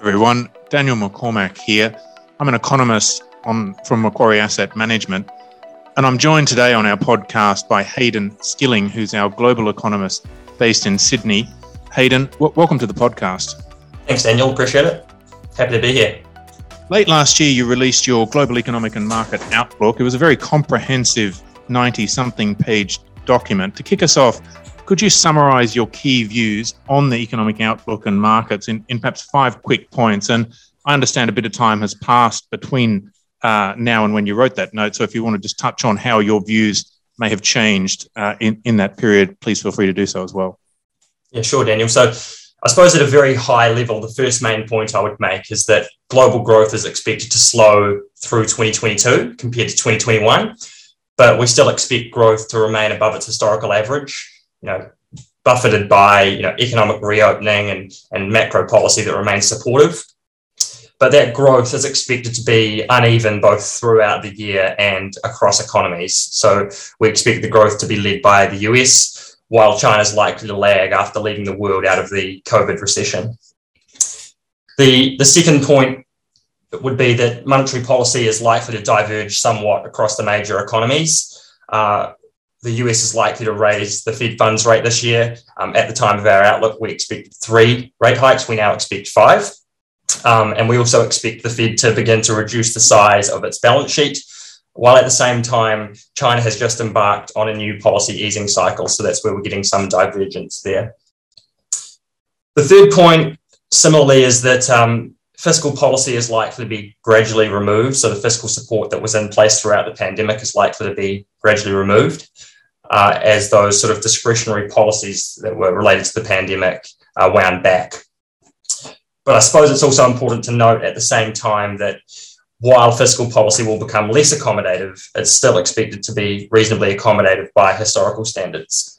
everyone. Daniel McCormack here. I'm an economist on, from Macquarie Asset Management, and I'm joined today on our podcast by Hayden Skilling, who's our global economist based in Sydney. Hayden, w- welcome to the podcast. Thanks, Daniel. Appreciate it. Happy to be here. Late last year, you released your Global Economic and Market Outlook. It was a very comprehensive 90 something page document. To kick us off, could you summarize your key views on the economic outlook and markets in, in perhaps five quick points? And I understand a bit of time has passed between uh, now and when you wrote that note. So if you want to just touch on how your views may have changed uh, in, in that period, please feel free to do so as well. Yeah, sure, Daniel. So I suppose at a very high level, the first main point I would make is that global growth is expected to slow through 2022 compared to 2021, but we still expect growth to remain above its historical average you know, buffeted by you know economic reopening and, and macro policy that remains supportive. But that growth is expected to be uneven both throughout the year and across economies. So we expect the growth to be led by the US, while China is likely to lag after leading the world out of the COVID recession. The, the second point would be that monetary policy is likely to diverge somewhat across the major economies. Uh, the US is likely to raise the Fed funds rate this year. Um, at the time of our outlook, we expect three rate hikes. We now expect five. Um, and we also expect the Fed to begin to reduce the size of its balance sheet, while at the same time, China has just embarked on a new policy easing cycle. So that's where we're getting some divergence there. The third point, similarly, is that um, fiscal policy is likely to be gradually removed. So the fiscal support that was in place throughout the pandemic is likely to be gradually removed uh, as those sort of discretionary policies that were related to the pandemic uh, wound back. But I suppose it's also important to note at the same time that while fiscal policy will become less accommodative, it's still expected to be reasonably accommodative by historical standards.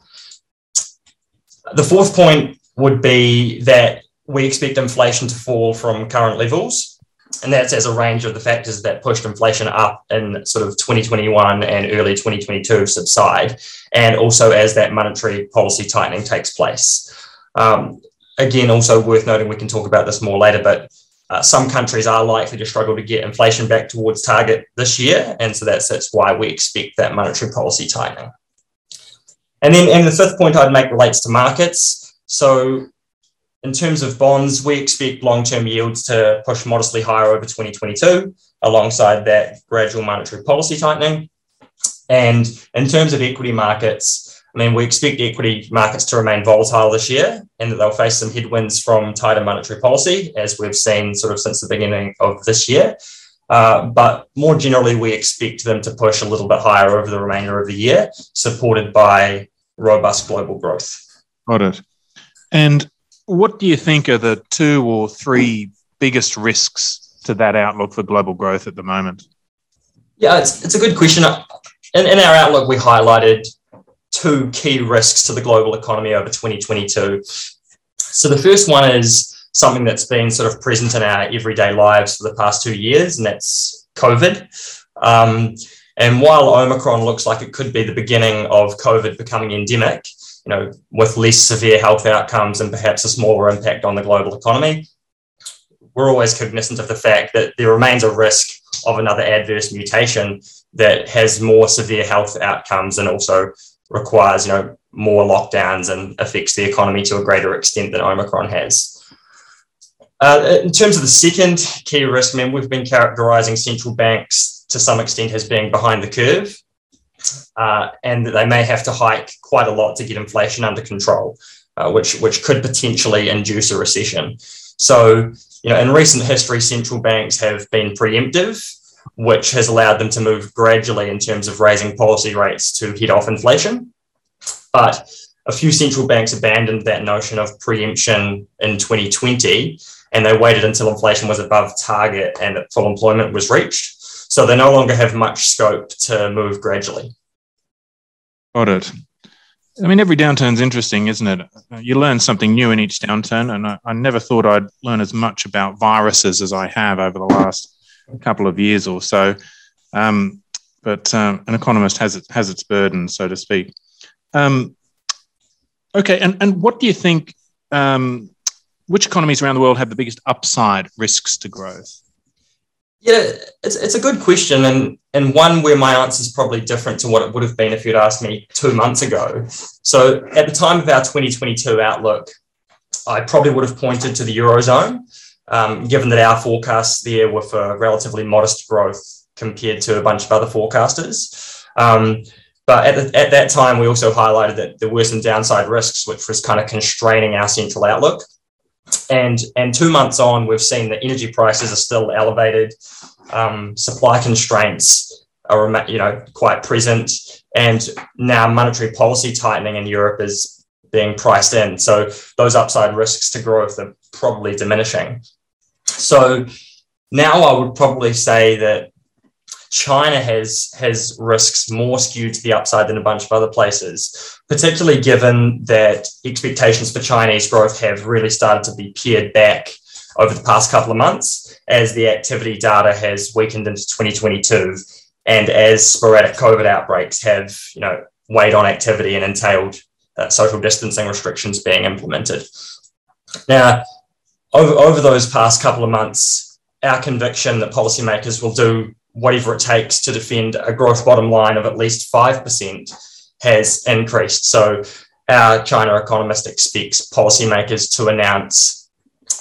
The fourth point would be that we expect inflation to fall from current levels and that's as a range of the factors that pushed inflation up in sort of 2021 and early 2022 subside, and also as that monetary policy tightening takes place. Um, again, also worth noting, we can talk about this more later, but uh, some countries are likely to struggle to get inflation back towards target this year, and so that's that's why we expect that monetary policy tightening. And then, and the fifth point I'd make relates to markets. So in terms of bonds, we expect long term yields to push modestly higher over 2022, alongside that gradual monetary policy tightening. And in terms of equity markets, I mean, we expect equity markets to remain volatile this year and that they'll face some headwinds from tighter monetary policy, as we've seen sort of since the beginning of this year. Uh, but more generally, we expect them to push a little bit higher over the remainder of the year, supported by robust global growth. Got it. And what do you think are the two or three biggest risks to that outlook for global growth at the moment? Yeah, it's, it's a good question. In, in our outlook, we highlighted two key risks to the global economy over 2022. So the first one is something that's been sort of present in our everyday lives for the past two years, and that's COVID. Um, and while Omicron looks like it could be the beginning of COVID becoming endemic, you know, with less severe health outcomes and perhaps a smaller impact on the global economy. We're always cognizant of the fact that there remains a risk of another adverse mutation that has more severe health outcomes and also requires, you know, more lockdowns and affects the economy to a greater extent than Omicron has. Uh, in terms of the second key risk, I mean, we've been characterizing central banks to some extent as being behind the curve uh, and they may have to hike quite a lot to get inflation under control, uh, which, which could potentially induce a recession. So, you know, in recent history, central banks have been preemptive, which has allowed them to move gradually in terms of raising policy rates to head off inflation. But a few central banks abandoned that notion of preemption in 2020 and they waited until inflation was above target and full employment was reached. So they no longer have much scope to move gradually. Got it. I mean, every downturn's interesting, isn't it? You learn something new in each downturn, and I, I, never thought I'd learn as much about viruses as I have over the last couple of years or so. Um, but um, an economist has it has its burden, so to speak. Um, okay, and and what do you think um, which economies around the world have the biggest upside risks to growth? Yeah, it's, it's a good question, and, and one where my answer is probably different to what it would have been if you'd asked me two months ago. So, at the time of our 2022 outlook, I probably would have pointed to the Eurozone, um, given that our forecasts there were for relatively modest growth compared to a bunch of other forecasters. Um, but at, the, at that time, we also highlighted that there were some downside risks, which was kind of constraining our central outlook. And, and two months on, we've seen that energy prices are still elevated, um, supply constraints are you know quite present, and now monetary policy tightening in Europe is being priced in. So those upside risks to growth are probably diminishing. So now I would probably say that China has has risks more skewed to the upside than a bunch of other places, particularly given that expectations for Chinese growth have really started to be pared back over the past couple of months as the activity data has weakened into 2022 and as sporadic COVID outbreaks have, you know, weighed on activity and entailed uh, social distancing restrictions being implemented. Now, over, over those past couple of months, our conviction that policymakers will do whatever it takes to defend a growth bottom line of at least 5% has increased. So, our China economist expects policymakers to announce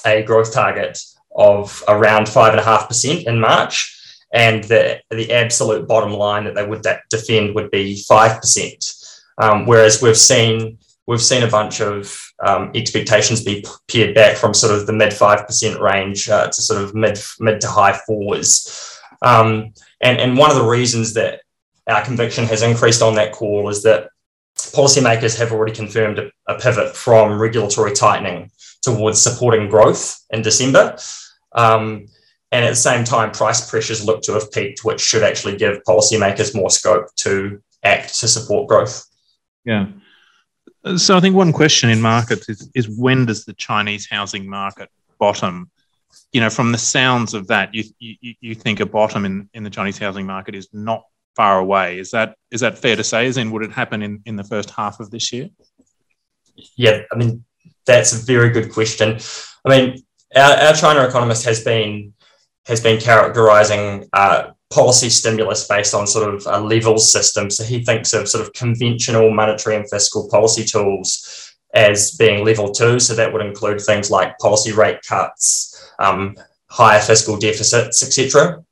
a growth target of around 5.5% in March. And the, the absolute bottom line that they would that defend would be 5%. Um, whereas we've seen, we've seen a bunch of um, expectations be pared back from sort of the mid 5% range uh, to sort of mid, mid to high fours. Um, and, and one of the reasons that our conviction has increased on that call is that policymakers have already confirmed a, a pivot from regulatory tightening towards supporting growth in December. Um, and at the same time, price pressures look to have peaked, which should actually give policymakers more scope to act to support growth. Yeah. So I think one question in markets is, is when does the Chinese housing market bottom? You know, from the sounds of that, you you, you think a bottom in, in the Chinese housing market is not far away. Is that is that fair to say? As in, would it happen in, in the first half of this year? Yeah, I mean, that's a very good question. I mean, our, our China economist has been has been characterizing uh, policy stimulus based on sort of a levels system. So he thinks of sort of conventional monetary and fiscal policy tools as being level two. So that would include things like policy rate cuts, um, higher fiscal deficits, etc.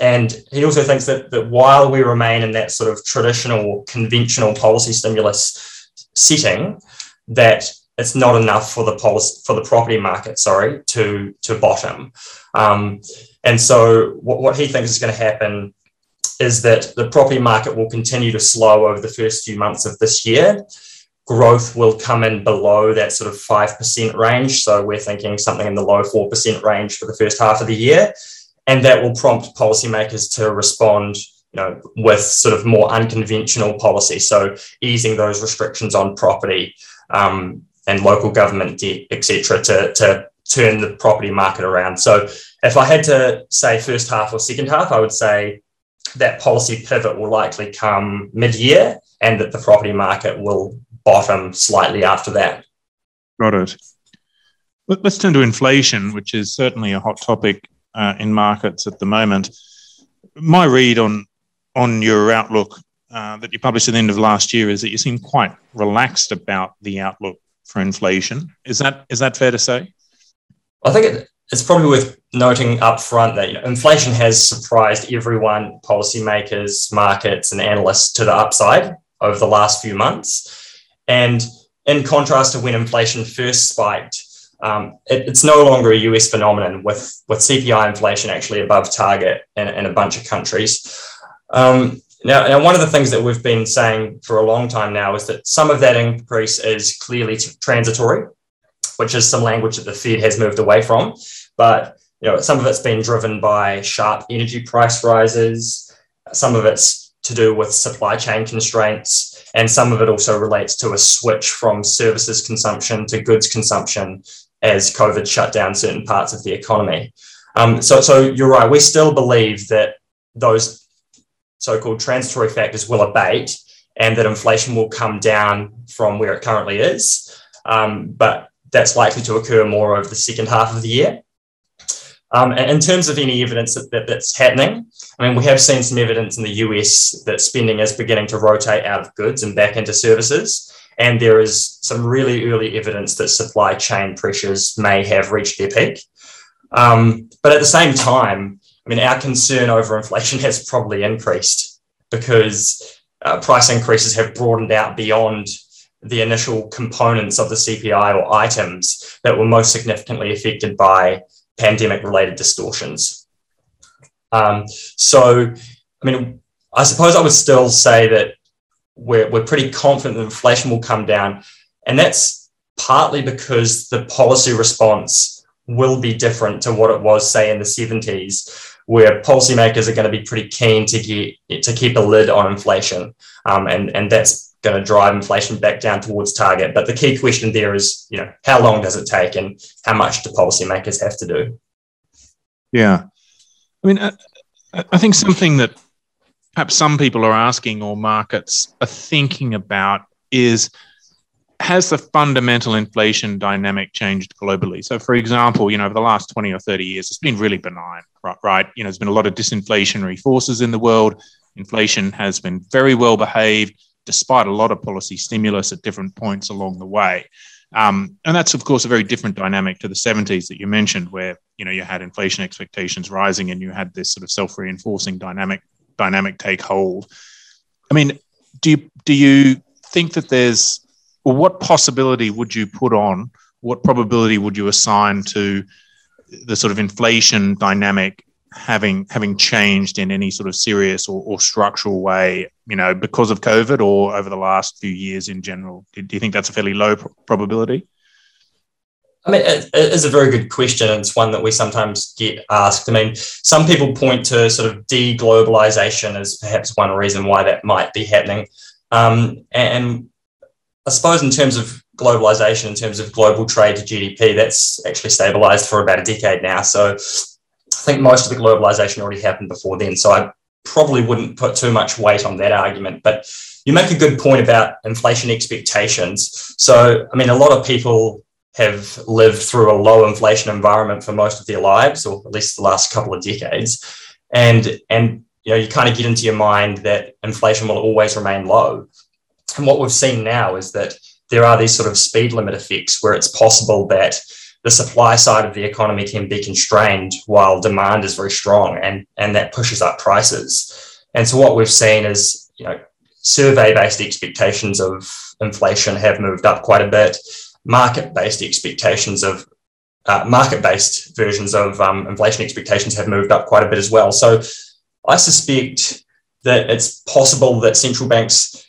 And he also thinks that, that while we remain in that sort of traditional, conventional policy stimulus setting, that it's not enough for the policy for the property market, sorry, to to bottom. Um, and so what, what he thinks is going to happen is that the property market will continue to slow over the first few months of this year growth will come in below that sort of 5% range. So we're thinking something in the low 4% range for the first half of the year. And that will prompt policymakers to respond you know, with sort of more unconventional policy. So easing those restrictions on property um, and local government debt, etc., to, to turn the property market around. So if I had to say first half or second half, I would say that policy pivot will likely come mid-year and that the property market will bottom slightly after that. Got it. Let's turn to inflation, which is certainly a hot topic uh, in markets at the moment. My read on on your outlook uh, that you published at the end of last year is that you seem quite relaxed about the outlook for inflation. Is that is that fair to say? I think it, it's probably worth noting up front that you know, inflation has surprised everyone, policymakers, markets, and analysts to the upside over the last few months. And in contrast to when inflation first spiked, um, it, it's no longer a US phenomenon with, with CPI inflation actually above target in, in a bunch of countries. Um, now, now, one of the things that we've been saying for a long time now is that some of that increase is clearly transitory, which is some language that the Fed has moved away from. But you know, some of it's been driven by sharp energy price rises. Some of it's to do with supply chain constraints and some of it also relates to a switch from services consumption to goods consumption as COVID shut down certain parts of the economy. Um, so, so you're right. We still believe that those so-called transitory factors will abate, and that inflation will come down from where it currently is. Um, but that's likely to occur more over the second half of the year. Um, in terms of any evidence that, that, that's happening, I mean, we have seen some evidence in the US that spending is beginning to rotate out of goods and back into services. And there is some really early evidence that supply chain pressures may have reached their peak. Um, but at the same time, I mean, our concern over inflation has probably increased because uh, price increases have broadened out beyond the initial components of the CPI or items that were most significantly affected by pandemic related distortions. Um, so, I mean, I suppose I would still say that we're, we're pretty confident that inflation will come down. And that's partly because the policy response will be different to what it was, say, in the 70s, where policymakers are going to be pretty keen to get to keep a lid on inflation. Um, and, and that's going to drive inflation back down towards target. But the key question there is, you know, how long does it take and how much do policymakers have to do? Yeah. I mean, I, I think something that perhaps some people are asking or markets are thinking about is has the fundamental inflation dynamic changed globally? So, for example, you know, over the last 20 or 30 years, it's been really benign, right? right? You know, there's been a lot of disinflationary forces in the world. Inflation has been very well behaved despite a lot of policy stimulus at different points along the way. Um, and that's, of course, a very different dynamic to the 70s that you mentioned, where you know you had inflation expectations rising and you had this sort of self-reinforcing dynamic dynamic take hold. I mean, do you do you think that there's what possibility would you put on? What probability would you assign to the sort of inflation dynamic having having changed in any sort of serious or, or, structural way, you know, because of COVID or over the last few years in general? Do, do you think that's a fairly low probability? I mean, it is a very good question. It's one that we sometimes get asked. I mean, some people point to sort of deglobalization as perhaps one reason why that might be happening. Um, and I suppose in terms of globalization, in terms of global trade to GDP, that's actually stabilized for about a decade now. So think most of the globalization already happened before then. So I probably wouldn't put too much weight on that argument. But you make a good point about inflation expectations. So, I mean, a lot of people have lived through a low inflation environment for most of their lives, or at least the last couple of decades. And, and you know, you kind of get into your mind that inflation will always remain low. And what we've seen now is that there are these sort of speed limit effects where it's possible that the supply side of the economy can be constrained while demand is very strong and, and that pushes up prices. And so what we've seen is, you know, survey-based expectations of inflation have moved up quite a bit. Market-based expectations of uh, market-based versions of um, inflation expectations have moved up quite a bit as well. So I suspect that it's possible that central banks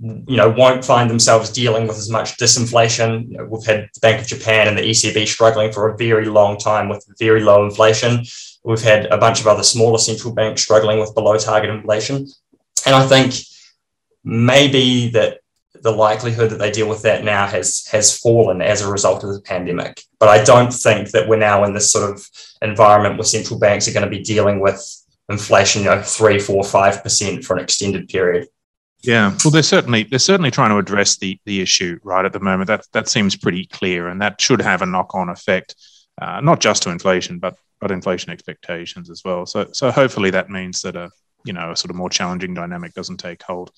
you know, won't find themselves dealing with as much disinflation. You know, we've had the Bank of Japan and the ECB struggling for a very long time with very low inflation. We've had a bunch of other smaller central banks struggling with below target inflation. And I think maybe that the likelihood that they deal with that now has has fallen as a result of the pandemic. But I don't think that we're now in this sort of environment where central banks are going to be dealing with inflation, you know, three, four, five percent for an extended period. Yeah, well, they're certainly they're certainly trying to address the the issue right at the moment. That that seems pretty clear, and that should have a knock on effect, uh, not just to inflation, but but inflation expectations as well. So so hopefully that means that a you know a sort of more challenging dynamic doesn't take hold.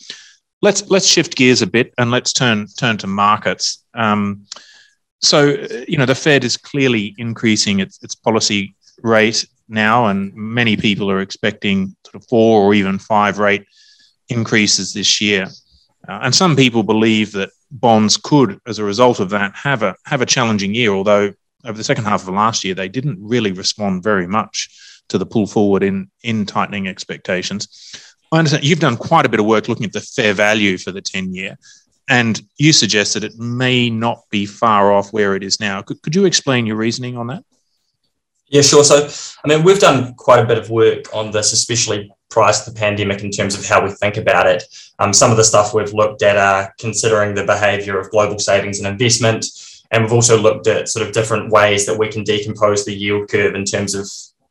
Let's let's shift gears a bit and let's turn turn to markets. Um, so you know the Fed is clearly increasing its its policy rate now, and many people are expecting sort of four or even five rate increases this year. Uh, and some people believe that bonds could, as a result of that, have a have a challenging year. Although over the second half of last year, they didn't really respond very much to the pull forward in in tightening expectations. I understand you've done quite a bit of work looking at the fair value for the ten year, and you suggest that it may not be far off where it is now. Could, could you explain your reasoning on that? Yeah, sure. So, I mean, we've done quite a bit of work on this, especially prior to the pandemic, in terms of how we think about it. Um, some of the stuff we've looked at are considering the behavior of global savings and investment. And we've also looked at sort of different ways that we can decompose the yield curve in terms of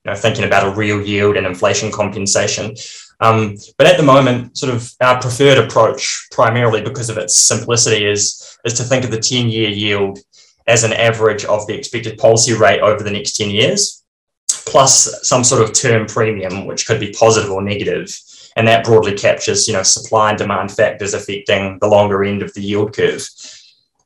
you know, thinking about a real yield and inflation compensation. Um, but at the moment, sort of our preferred approach, primarily because of its simplicity, is, is to think of the 10 year yield as an average of the expected policy rate over the next 10 years, plus some sort of term premium, which could be positive or negative. And that broadly captures, you know, supply and demand factors affecting the longer end of the yield curve.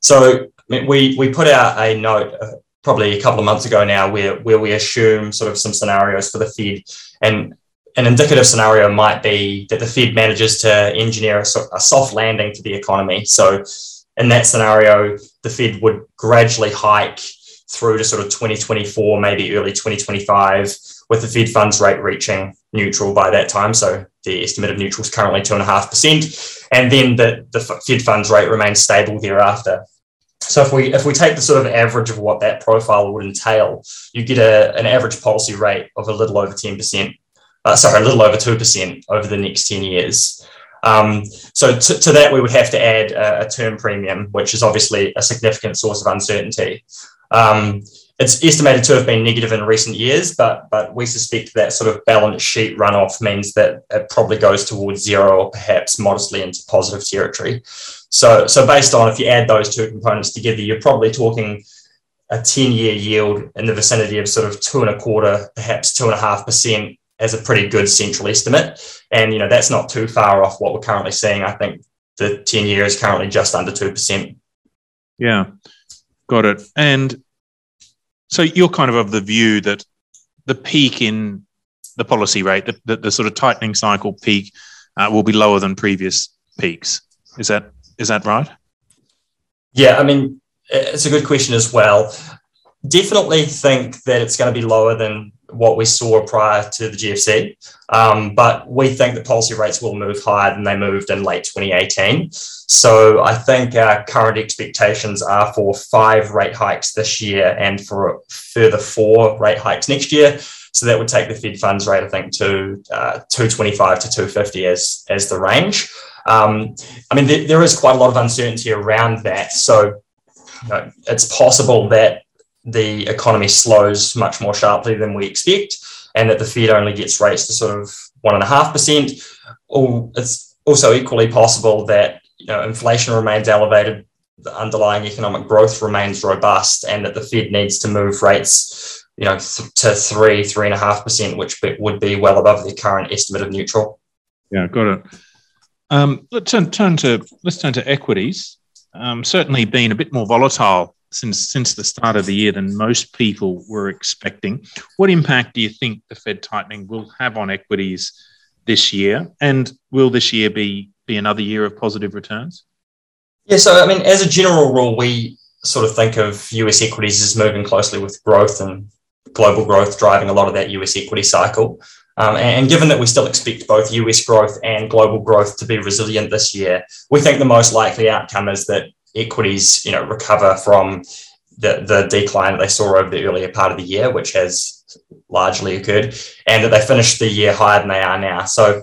So we, we put out a note uh, probably a couple of months ago now where, where we assume sort of some scenarios for the Fed. And an indicative scenario might be that the Fed manages to engineer a, a soft landing for the economy. So in that scenario, the Fed would gradually hike through to sort of 2024, maybe early 2025, with the Fed funds rate reaching neutral by that time. So the estimate of neutral is currently 2.5%. And then the, the Fed funds rate remains stable thereafter. So if we if we take the sort of average of what that profile would entail, you get a, an average policy rate of a little over 10%, uh, sorry, a little over 2% over the next 10 years. Um, so to, to, that, we would have to add a, a, term premium, which is obviously a significant source of uncertainty. Um, it's estimated to have been negative in recent years, but but we suspect that sort of balance sheet runoff means that it probably goes towards zero or perhaps modestly into positive territory. So so based on if you add those two components together, you're probably talking a 10 year yield in the vicinity of sort of two and a quarter, perhaps two and a half percent as a pretty good central estimate. And, you know, that's not too far off what we're currently seeing. I think the 10 year is currently just under 2%. Yeah, got it. And so you're kind of of the view that the peak in the policy rate, the, the, the sort of tightening cycle peak, uh, will be lower than previous peaks. Is that is that right? Yeah, I mean, it's a good question as well. Definitely think that it's going to be lower than what we saw prior to the GFC. Um, but we think the policy rates will move higher than they moved in late 2018. So I think our current expectations are for five rate hikes this year and for further four rate hikes next year. So that would take the Fed funds rate, I think, to uh, 225 to 250 as, as the range. Um, I mean, there, there is quite a lot of uncertainty around that. So you know, it's possible that the economy slows much more sharply than we expect, and that the Fed only gets rates to sort of one and a half percent. Or it's also equally possible that you know inflation remains elevated, the underlying economic growth remains robust, and that the Fed needs to move rates, you know, th- to three, three and a half percent, which would be well above the current estimate of neutral. Yeah, got it. Um, let's turn, turn to let's turn to equities. Um, certainly, been a bit more volatile since since the start of the year than most people were expecting. What impact do you think the Fed tightening will have on equities this year? And will this year be be another year of positive returns? Yeah, so I mean, as a general rule, we sort of think of US equities as moving closely with growth and global growth driving a lot of that US equity cycle. Um, and given that we still expect both US growth and global growth to be resilient this year, we think the most likely outcome is that equities, you know, recover from the, the decline that they saw over the earlier part of the year, which has largely occurred, and that they finished the year higher than they are now. So,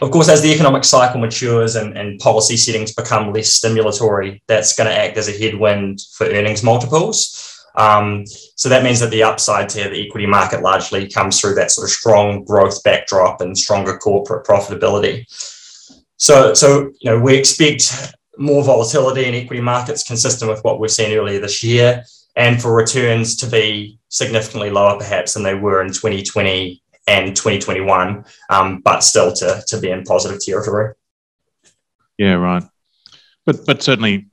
of course, as the economic cycle matures and, and policy settings become less stimulatory, that's going to act as a headwind for earnings multiples. Um, so that means that the upside to the equity market largely comes through that sort of strong growth backdrop and stronger corporate profitability. So, so you know, we expect more volatility in equity markets consistent with what we've seen earlier this year, and for returns to be significantly lower perhaps than they were in 2020 and 2021, um, but still to, to be in positive territory. Yeah, right. But but certainly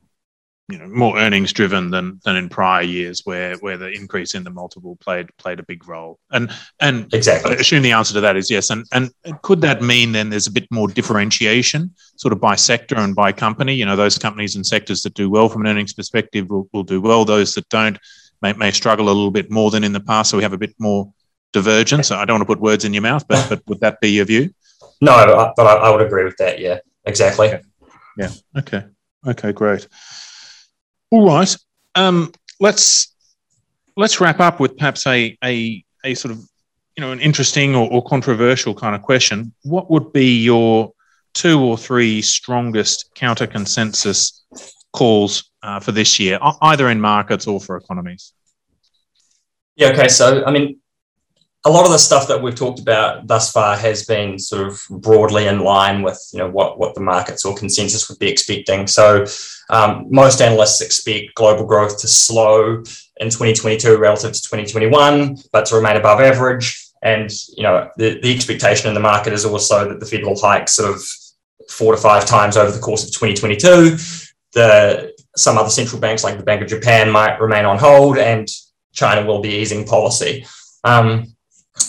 you know more earnings driven than than in prior years where where the increase in the multiple played played a big role. And and exactly. I assume the answer to that is yes. And and could that mean then there's a bit more differentiation sort of by sector and by company? You know those companies and sectors that do well from an earnings perspective will, will do well. Those that don't may, may struggle a little bit more than in the past. So we have a bit more divergence. I don't want to put words in your mouth but but would that be your view? No but I, I would agree with that. Yeah exactly. Yeah, yeah. okay. Okay great all right. Um, let's let's wrap up with perhaps a a a sort of you know an interesting or, or controversial kind of question. What would be your two or three strongest counter consensus calls uh, for this year, either in markets or for economies? Yeah. Okay. So I mean, a lot of the stuff that we've talked about thus far has been sort of broadly in line with you know what what the markets or consensus would be expecting. So um, most analysts expect global growth to slow in 2022 relative to 2021, but to remain above average. And you know the, the expectation in the market is also that the Fed will hike sort of four to five times over the course of 2022. The some other central banks like the Bank of Japan might remain on hold, and China will be easing policy. Um,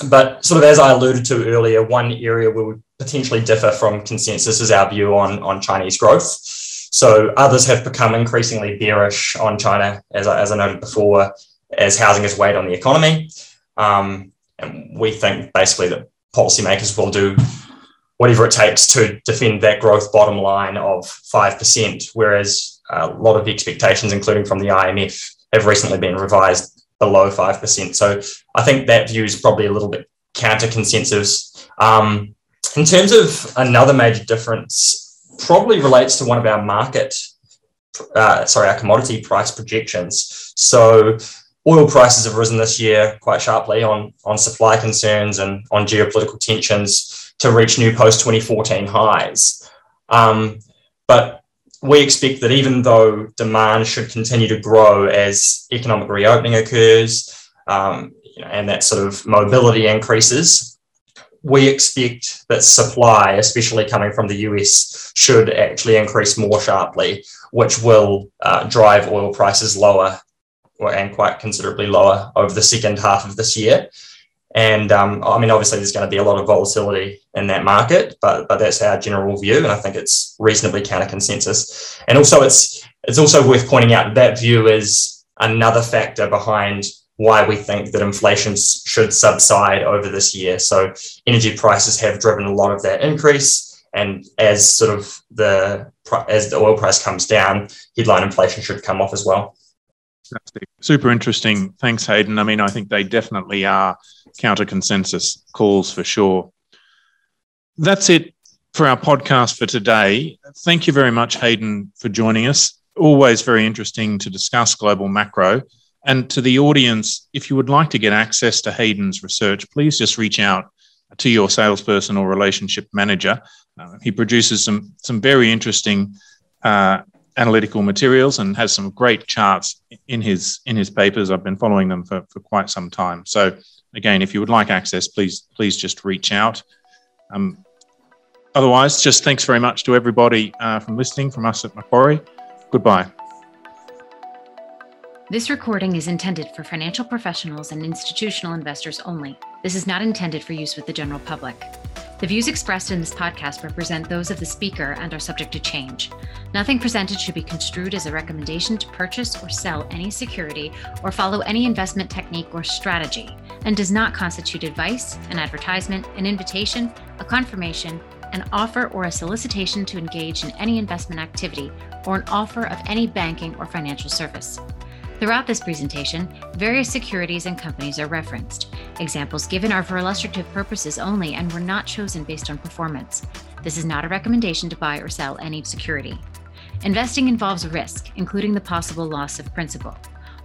but sort of as I alluded to earlier, one area where we potentially differ from consensus is our view on, on Chinese growth. So others have become increasingly bearish on China, as I, as I noted before, as housing has weighed on the economy. Um, and we think basically that policymakers will do whatever it takes to defend that growth bottom line of 5%, whereas a lot of the expectations, including from the IMF, have recently been revised below 5%. So I think that view is probably a little bit counter consensus. Um, in terms of another major difference, probably relates to one of our market, uh, sorry, our commodity price projections. So oil prices have risen this year quite sharply on, on supply concerns and on geopolitical tensions to reach new post 2014 highs. Um, but we expect that even though demand should continue to grow as economic reopening occurs um, you know, and that sort of mobility increases, we expect that supply, especially coming from the US, should actually increase more sharply, which will uh, drive oil prices lower and quite considerably lower over the second half of this year. And um, I mean, obviously, there's going to be a lot of volatility in that market, but but that's our general view, and I think it's reasonably counter consensus. And also, it's it's also worth pointing out that view is another factor behind why we think that inflation should subside over this year. So, energy prices have driven a lot of that increase, and as sort of the as the oil price comes down, headline inflation should come off as well. Super interesting. Thanks, Hayden. I mean, I think they definitely are counter consensus calls for sure. That's it for our podcast for today. Thank you very much, Hayden, for joining us. Always very interesting to discuss global macro. And to the audience, if you would like to get access to Hayden's research, please just reach out to your salesperson or relationship manager. Uh, he produces some some very interesting uh, analytical materials and has some great charts in his in his papers. I've been following them for, for quite some time. So again, if you would like access, please please just reach out. Um, otherwise, just thanks very much to everybody uh, from listening from us at Macquarie. Goodbye. This recording is intended for financial professionals and institutional investors only. This is not intended for use with the general public. The views expressed in this podcast represent those of the speaker and are subject to change. Nothing presented should be construed as a recommendation to purchase or sell any security or follow any investment technique or strategy, and does not constitute advice, an advertisement, an invitation, a confirmation, an offer or a solicitation to engage in any investment activity, or an offer of any banking or financial service. Throughout this presentation, various securities and companies are referenced. Examples given are for illustrative purposes only and were not chosen based on performance. This is not a recommendation to buy or sell any security. Investing involves risk, including the possible loss of principal.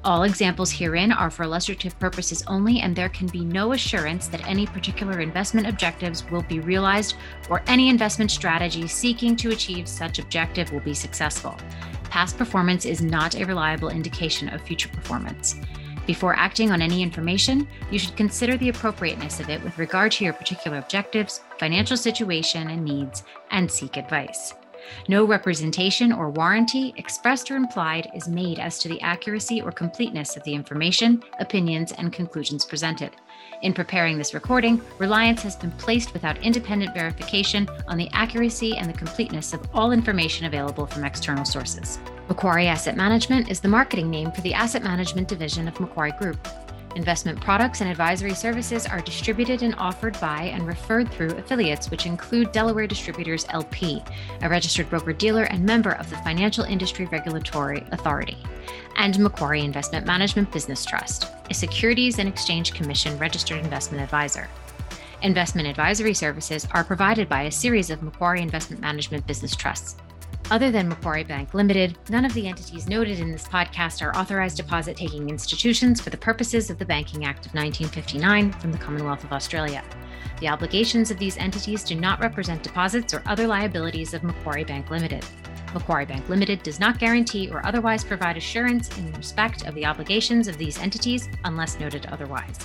All examples herein are for illustrative purposes only, and there can be no assurance that any particular investment objectives will be realized or any investment strategy seeking to achieve such objective will be successful. Past performance is not a reliable indication of future performance. Before acting on any information, you should consider the appropriateness of it with regard to your particular objectives, financial situation, and needs, and seek advice. No representation or warranty, expressed or implied, is made as to the accuracy or completeness of the information, opinions, and conclusions presented. In preparing this recording, reliance has been placed without independent verification on the accuracy and the completeness of all information available from external sources. Macquarie Asset Management is the marketing name for the asset management division of Macquarie Group. Investment products and advisory services are distributed and offered by and referred through affiliates, which include Delaware Distributors LP, a registered broker dealer and member of the Financial Industry Regulatory Authority, and Macquarie Investment Management Business Trust, a Securities and Exchange Commission registered investment advisor. Investment advisory services are provided by a series of Macquarie Investment Management business trusts. Other than Macquarie Bank Limited, none of the entities noted in this podcast are authorized deposit taking institutions for the purposes of the Banking Act of 1959 from the Commonwealth of Australia. The obligations of these entities do not represent deposits or other liabilities of Macquarie Bank Limited. Macquarie Bank Limited does not guarantee or otherwise provide assurance in respect of the obligations of these entities unless noted otherwise.